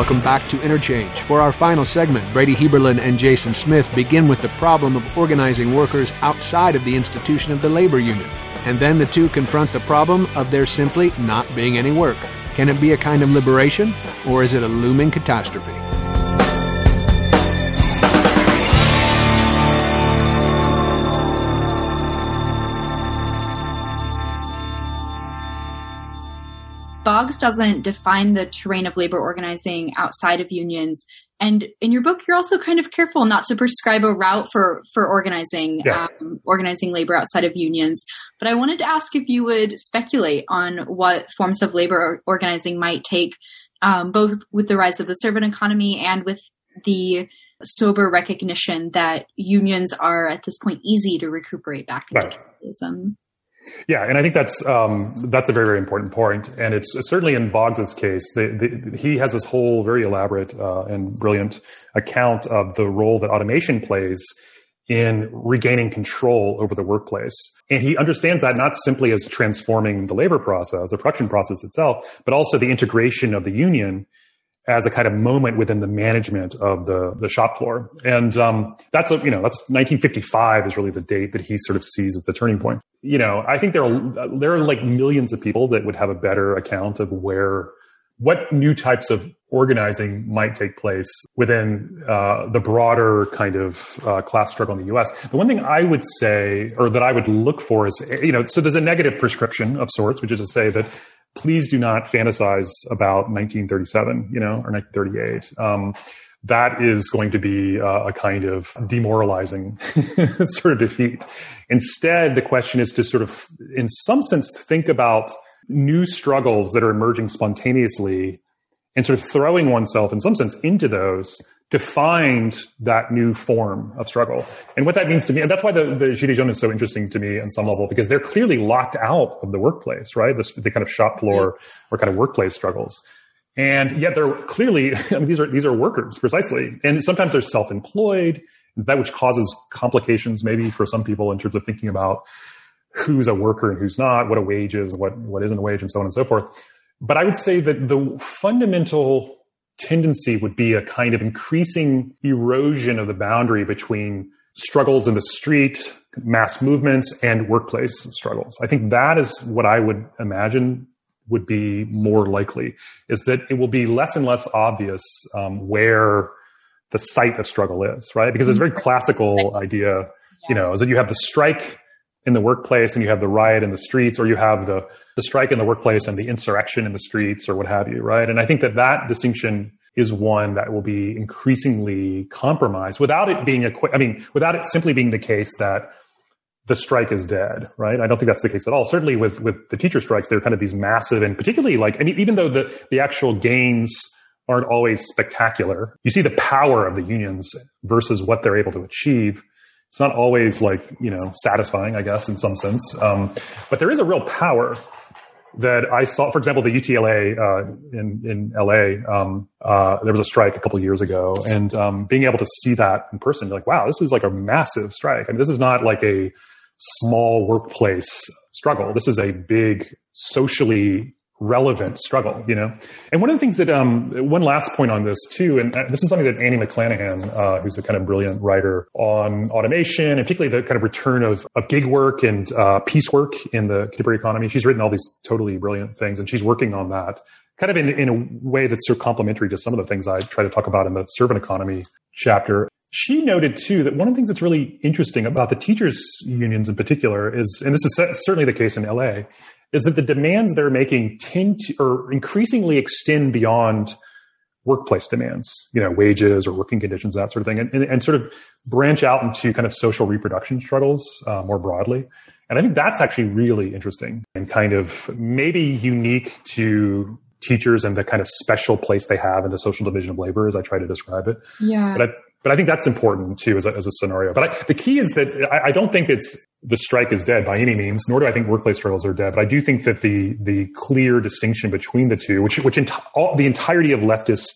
Welcome back to Interchange. For our final segment, Brady Heberlin and Jason Smith begin with the problem of organizing workers outside of the institution of the labor union. And then the two confront the problem of there simply not being any work. Can it be a kind of liberation, or is it a looming catastrophe? Boggs doesn't define the terrain of labor organizing outside of unions. And in your book, you're also kind of careful not to prescribe a route for for organizing Yeah. um, organizing labor outside of unions. But I wanted to ask if you would speculate on what forms of labor organizing might take, um, both with the rise of the servant economy and with the sober recognition that unions are at this point easy to recuperate back into Right. capitalism. Yeah, and I think that's um, that's a very very important point, and it's certainly in Boggs's case. The, the, he has this whole very elaborate uh, and brilliant account of the role that automation plays in regaining control over the workplace, and he understands that not simply as transforming the labor process, the production process itself, but also the integration of the union as a kind of moment within the management of the, the shop floor. And um, that's, a, you know, that's 1955 is really the date that he sort of sees as the turning point. You know, I think there are, there are like millions of people that would have a better account of where, what new types of organizing might take place within uh, the broader kind of uh, class struggle in the U.S. The one thing I would say, or that I would look for, is you know, so there's a negative prescription of sorts, which is to say that please do not fantasize about 1937, you know, or 1938. Um, that is going to be uh, a kind of demoralizing sort of defeat. Instead, the question is to sort of, in some sense, think about new struggles that are emerging spontaneously and sort of throwing oneself in some sense into those defined that new form of struggle. And what that means to me, and that's why the, the Gilets jaunes is so interesting to me on some level, because they're clearly locked out of the workplace, right? The, the kind of shop floor mm-hmm. or kind of workplace struggles. And yet they're clearly, I mean, these are, these are workers precisely. And sometimes they're self-employed, that which causes complications maybe for some people in terms of thinking about who's a worker and who's not, what a wage is, what, what isn't a wage and so on and so forth. But I would say that the fundamental tendency would be a kind of increasing erosion of the boundary between struggles in the street, mass movements, and workplace struggles. I think that is what I would imagine would be more likely is that it will be less and less obvious um, where the site of struggle is, right? Because it's a very classical idea, you know, is that you have the strike in the workplace and you have the riot in the streets or you have the, the strike in the workplace and the insurrection in the streets or what have you, right? And I think that that distinction is one that will be increasingly compromised without it being a, I mean, without it simply being the case that the strike is dead, right? I don't think that's the case at all. Certainly with, with the teacher strikes, they're kind of these massive and particularly like, and even though the, the actual gains aren't always spectacular, you see the power of the unions versus what they're able to achieve it's not always like you know satisfying, I guess, in some sense. Um, but there is a real power that I saw. For example, the UTLA uh, in in LA, um, uh, there was a strike a couple years ago, and um, being able to see that in person, like, wow, this is like a massive strike. I mean, this is not like a small workplace struggle. This is a big socially relevant struggle, you know? And one of the things that, um, one last point on this too, and uh, this is something that Annie McClanahan, uh, who's a kind of brilliant writer on automation and particularly the kind of return of, of gig work and, uh, piecework in the contemporary economy. She's written all these totally brilliant things and she's working on that kind of in, in a way that's so complementary to some of the things I try to talk about in the servant economy chapter. She noted too that one of the things that's really interesting about the teachers unions in particular is, and this is certainly the case in LA, is that the demands they're making tend to or increasingly extend beyond workplace demands, you know, wages or working conditions, that sort of thing, and, and, and sort of branch out into kind of social reproduction struggles uh, more broadly. And I think that's actually really interesting and kind of maybe unique to teachers and the kind of special place they have in the social division of labor, as I try to describe it. Yeah. But I, but I think that's important too as a, as a scenario. But I, the key is that I, I, don't think it's the strike is dead by any means, nor do I think workplace struggles are dead. But I do think that the the clear distinction between the two, which which all, the entirety of leftist,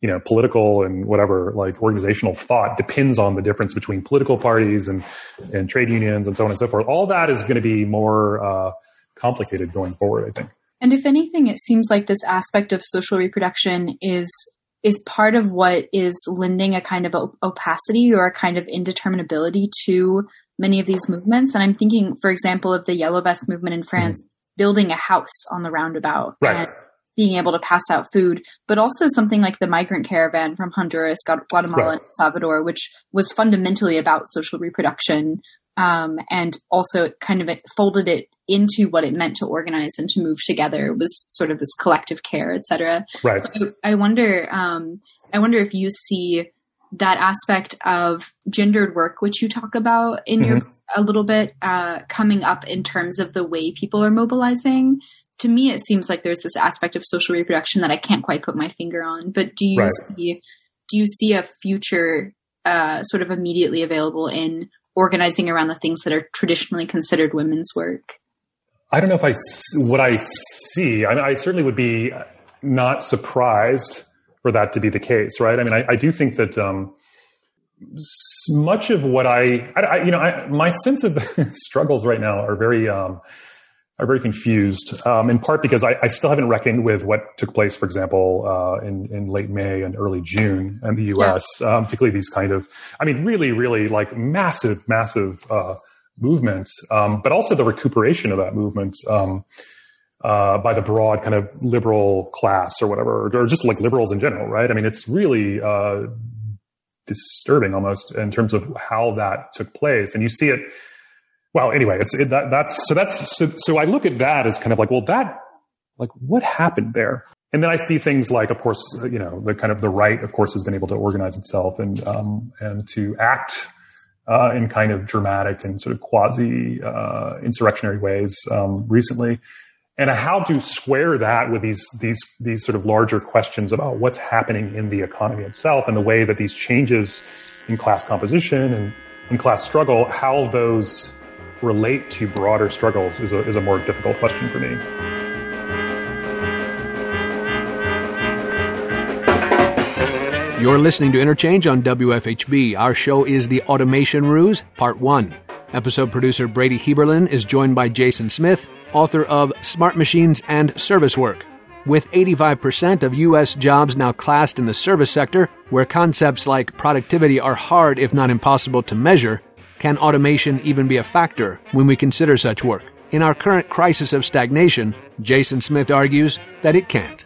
you know, political and whatever like organizational thought depends on the difference between political parties and and trade unions and so on and so forth. All that is going to be more uh, complicated going forward. I think. And if anything, it seems like this aspect of social reproduction is is part of what is lending a kind of opacity or a kind of indeterminability to many of these movements. And I'm thinking, for example, of the Yellow Vest movement in France, mm-hmm. building a house on the roundabout right. and being able to pass out food, but also something like the migrant caravan from Honduras, Guatemala, right. and Salvador, which was fundamentally about social reproduction. Um, and also kind of it folded it into what it meant to organize and to move together it was sort of this collective care, etc. Right. So I wonder, um, I wonder if you see that aspect of gendered work, which you talk about in mm-hmm. your a little bit, uh, coming up in terms of the way people are mobilizing. To me, it seems like there's this aspect of social reproduction that I can't quite put my finger on. But do you right. see do you see a future uh, sort of immediately available in organizing around the things that are traditionally considered women's work? I don't know if I what I see. I, mean, I certainly would be not surprised for that to be the case, right? I mean, I, I do think that um, much of what I, I you know, my sense of struggles right now are very um, are very confused. Um, in part because I, still haven't reckoned with what took place, for example, uh, in in late May and early June in the U.S. Yeah. Um, particularly these kind of, I mean, really, really like massive, massive. Uh, movement, um, but also the recuperation of that movement um, uh, by the broad kind of liberal class or whatever, or just like liberals in general, right? I mean, it's really uh, disturbing almost in terms of how that took place, and you see it. Well, anyway, it's it, that, that's so that's so, so I look at that as kind of like, well, that like what happened there? And then I see things like, of course, you know, the kind of the right, of course, has been able to organize itself and um, and to act uh, in kind of dramatic and sort of quasi uh, insurrectionary ways um, recently. and how to square that with these these these sort of larger questions about what's happening in the economy itself and the way that these changes in class composition and in class struggle, how those relate to broader struggles is a, is a more difficult question for me. You're listening to Interchange on WFHB. Our show is The Automation Ruse, Part 1. Episode producer Brady Heberlin is joined by Jason Smith, author of Smart Machines and Service Work. With 85% of U.S. jobs now classed in the service sector, where concepts like productivity are hard if not impossible to measure, can automation even be a factor when we consider such work? In our current crisis of stagnation, Jason Smith argues that it can't.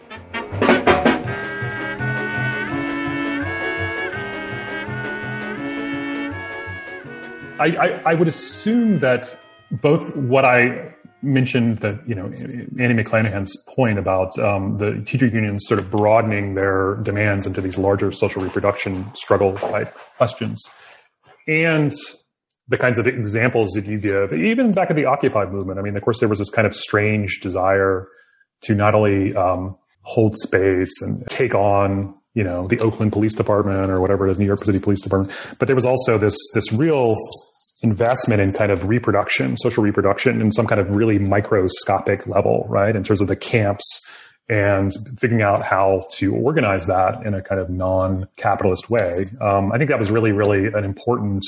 I, I, I would assume that both what I mentioned that you know Annie McClanahan's point about um, the teacher unions sort of broadening their demands into these larger social reproduction struggle type questions, and the kinds of examples that you give, even back at the Occupy movement. I mean, of course, there was this kind of strange desire to not only um, hold space and take on you know the Oakland Police Department or whatever it is, New York City Police Department, but there was also this this real investment in kind of reproduction, social reproduction in some kind of really microscopic level, right? In terms of the camps and figuring out how to organize that in a kind of non-capitalist way. Um, I think that was really, really an important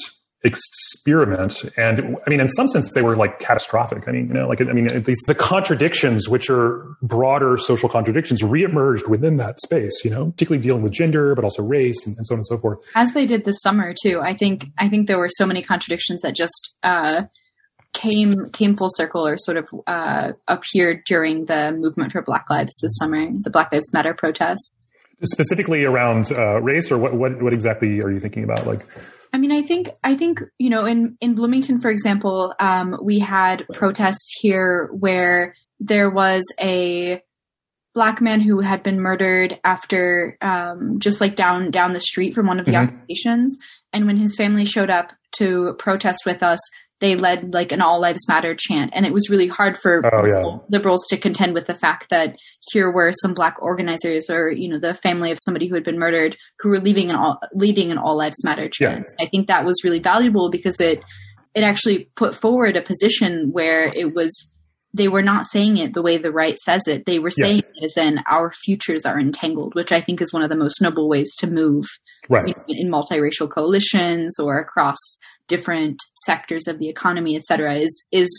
experiment. And I mean, in some sense, they were like catastrophic. I mean, you know, like, I mean, at least the contradictions, which are broader social contradictions, reemerged within that space, you know, particularly dealing with gender, but also race and, and so on and so forth. As they did this summer too. I think, I think there were so many contradictions that just, uh, came came full circle or sort of uh, appeared during the movement for Black Lives this summer, the Black Lives Matter protests. Specifically around uh, race, or what, what what exactly are you thinking about? Like, I mean, I think I think you know, in in Bloomington, for example, um, we had protests here where there was a black man who had been murdered after um, just like down down the street from one of the mm-hmm. occupations, and when his family showed up to protest with us, they led like an all lives matter chant and it was really hard for oh, yeah. liberals to contend with the fact that here were some black organizers or you know the family of somebody who had been murdered who were leaving an all leading an all lives matter chant yeah. i think that was really valuable because it it actually put forward a position where it was they were not saying it the way the right says it they were saying yeah. it as in our futures are entangled which i think is one of the most noble ways to move right. you know, in multiracial coalitions or across different sectors of the economy, et cetera, is is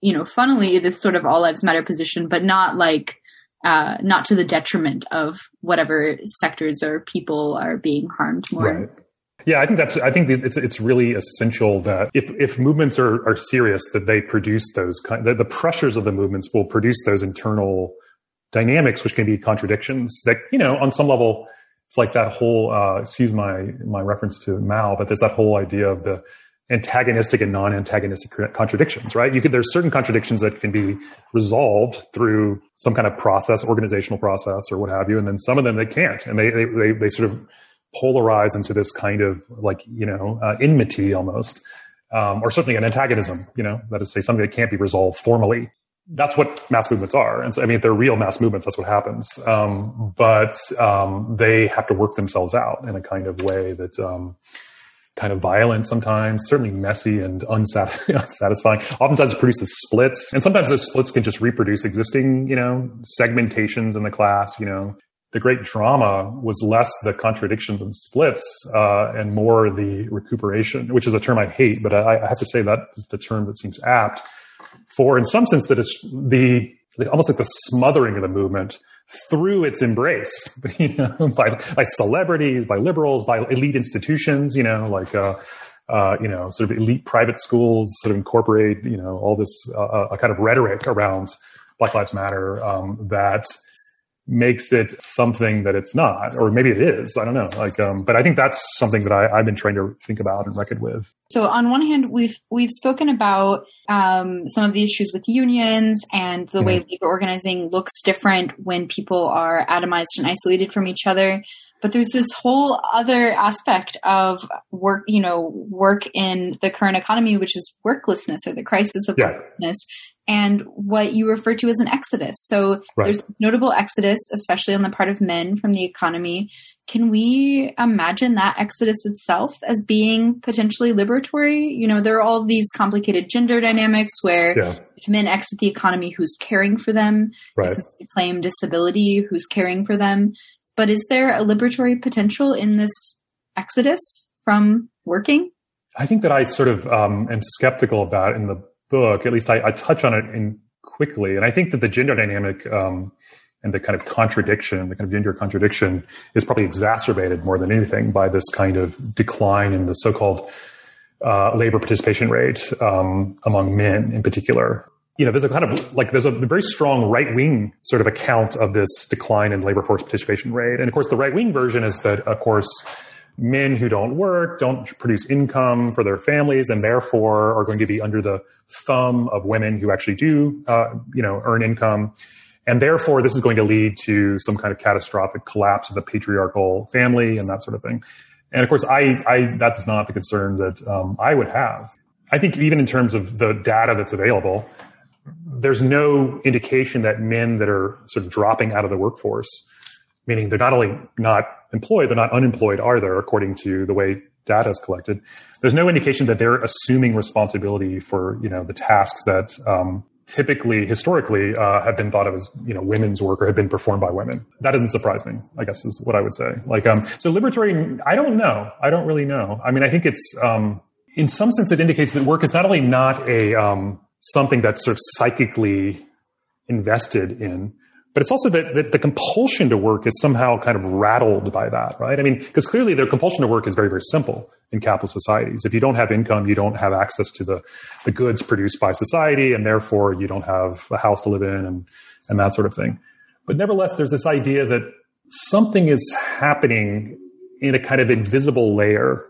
you know funnily this sort of all lives matter position, but not like uh, not to the detriment of whatever sectors or people are being harmed more. Right. Yeah, I think that's. I think it's it's really essential that if if movements are are serious, that they produce those kind. That the pressures of the movements will produce those internal dynamics, which can be contradictions. That you know, on some level, it's like that whole uh, excuse my my reference to Mao, but there's that whole idea of the antagonistic and non-antagonistic contradictions, right? You could there's certain contradictions that can be resolved through some kind of process, organizational process, or what have you, and then some of them they can't, and they they they, they sort of polarize into this kind of like you know uh, enmity almost. Um, or certainly an antagonism, you know, that is to say something that can't be resolved formally that's what mass movements are. And so, I mean, if they're real mass movements, that's what happens. Um, but um, they have to work themselves out in a kind of way that um, kind of violent sometimes, certainly messy and unsat- unsatisfying. Oftentimes it produces splits, and sometimes those splits can just reproduce existing, you know, segmentations in the class. You know, the great drama was less the contradictions and splits uh, and more the recuperation, which is a term I hate, but I, I have to say that is the term that seems apt for, in some sense, that is the almost like the smothering of the movement through its embrace, you know, by, by celebrities, by liberals, by elite institutions, you know, like, uh, uh, you know, sort of elite private schools sort of incorporate, you know, all this, uh, a kind of rhetoric around Black Lives Matter, um, that makes it something that it's not, or maybe it is. I don't know. Like, um, but I think that's something that I, have been trying to think about and reckon with. So on one hand, we've we've spoken about um, some of the issues with unions and the mm-hmm. way labor organizing looks different when people are atomized and isolated from each other. But there's this whole other aspect of work, you know, work in the current economy, which is worklessness or the crisis of yeah. worklessness and what you refer to as an exodus. So right. there's notable exodus, especially on the part of men from the economy. Can we imagine that exodus itself as being potentially liberatory? You know, there are all these complicated gender dynamics where yeah. if men exit the economy, who's caring for them? Right. If they claim disability, who's caring for them? But is there a liberatory potential in this exodus from working? I think that I sort of um, am skeptical about in the book. At least I, I, touch on it in quickly, and I think that the gender dynamic um, and the kind of contradiction, the kind of gender contradiction, is probably exacerbated more than anything by this kind of decline in the so-called uh, labor participation rate um, among men, in particular. You know, there's a kind of like there's a very strong right wing sort of account of this decline in labor force participation rate, and of course, the right wing version is that, of course men who don't work, don't produce income for their families, and therefore are going to be under the thumb of women who actually do, uh, you know, earn income. And therefore, this is going to lead to some kind of catastrophic collapse of the patriarchal family and that sort of thing. And of course, I, I that is not the concern that um, I would have. I think even in terms of the data that's available, there's no indication that men that are sort of dropping out of the workforce, meaning they're not only not employed, they're not unemployed either, according to the way data is collected. There's no indication that they're assuming responsibility for, you know, the tasks that um, typically, historically, uh, have been thought of as, you know, women's work or have been performed by women. That doesn't surprise me, I guess is what I would say. Like, um, so liberatory, I don't know. I don't really know. I mean, I think it's, um, in some sense, it indicates that work is not only not a, um, something that's sort of psychically invested in, but it's also that, that, the compulsion to work is somehow kind of rattled by that, right? I mean, because clearly the compulsion to work is very, very simple in capitalist societies. If you don't have income, you don't have access to the, the goods produced by society, and therefore you don't have a house to live in and, and that sort of thing. But nevertheless, there's this idea that something is happening in a kind of invisible layer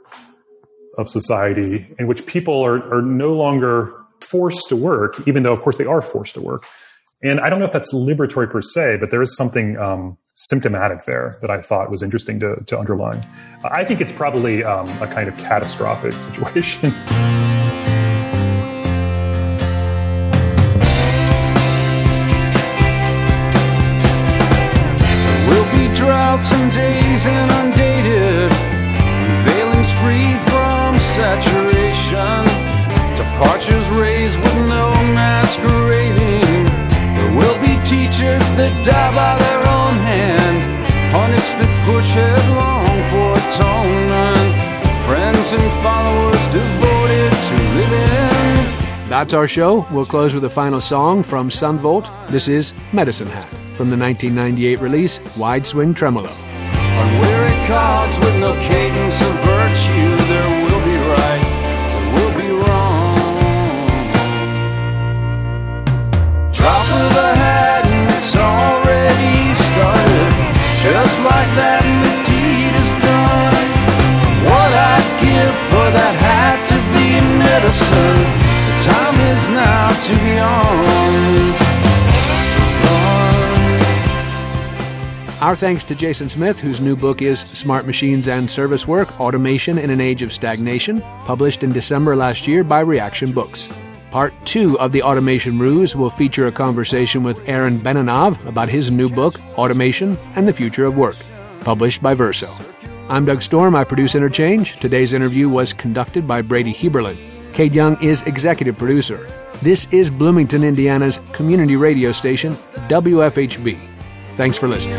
of society in which people are, are no longer forced to work, even though, of course, they are forced to work and I don't know if that's liberatory per se, but there is something um, symptomatic there that I thought was interesting to, to underline. I think it's probably um, a kind of catastrophic situation. That die by their own hand, pundits that push headlong for atonement, friends and followers devoted to living. That's our show. We'll close with a final song from Son Volt. This is Medicine Hat from the 1998 release Wide Swing Tremolo. On weary cards with no cadence of virtue, there will be right, there will be wrong. Drop of a Just like that, the deed is done. What I'd give for that hat to be medicine. The time is now to be on. Our thanks to Jason Smith, whose new book is Smart Machines and Service Work Automation in an Age of Stagnation, published in December last year by Reaktion Books. Part 2 of the Automation Ruse will feature a conversation with Aaron Benanav about his new book, Automation and the Future of Work, published by Verso. I'm Doug Storm. I produce Interchange. Today's interview was conducted by Brady Heberlin. Kate Young is executive producer. This is Bloomington, Indiana's community radio station, WFHB. Thanks for listening.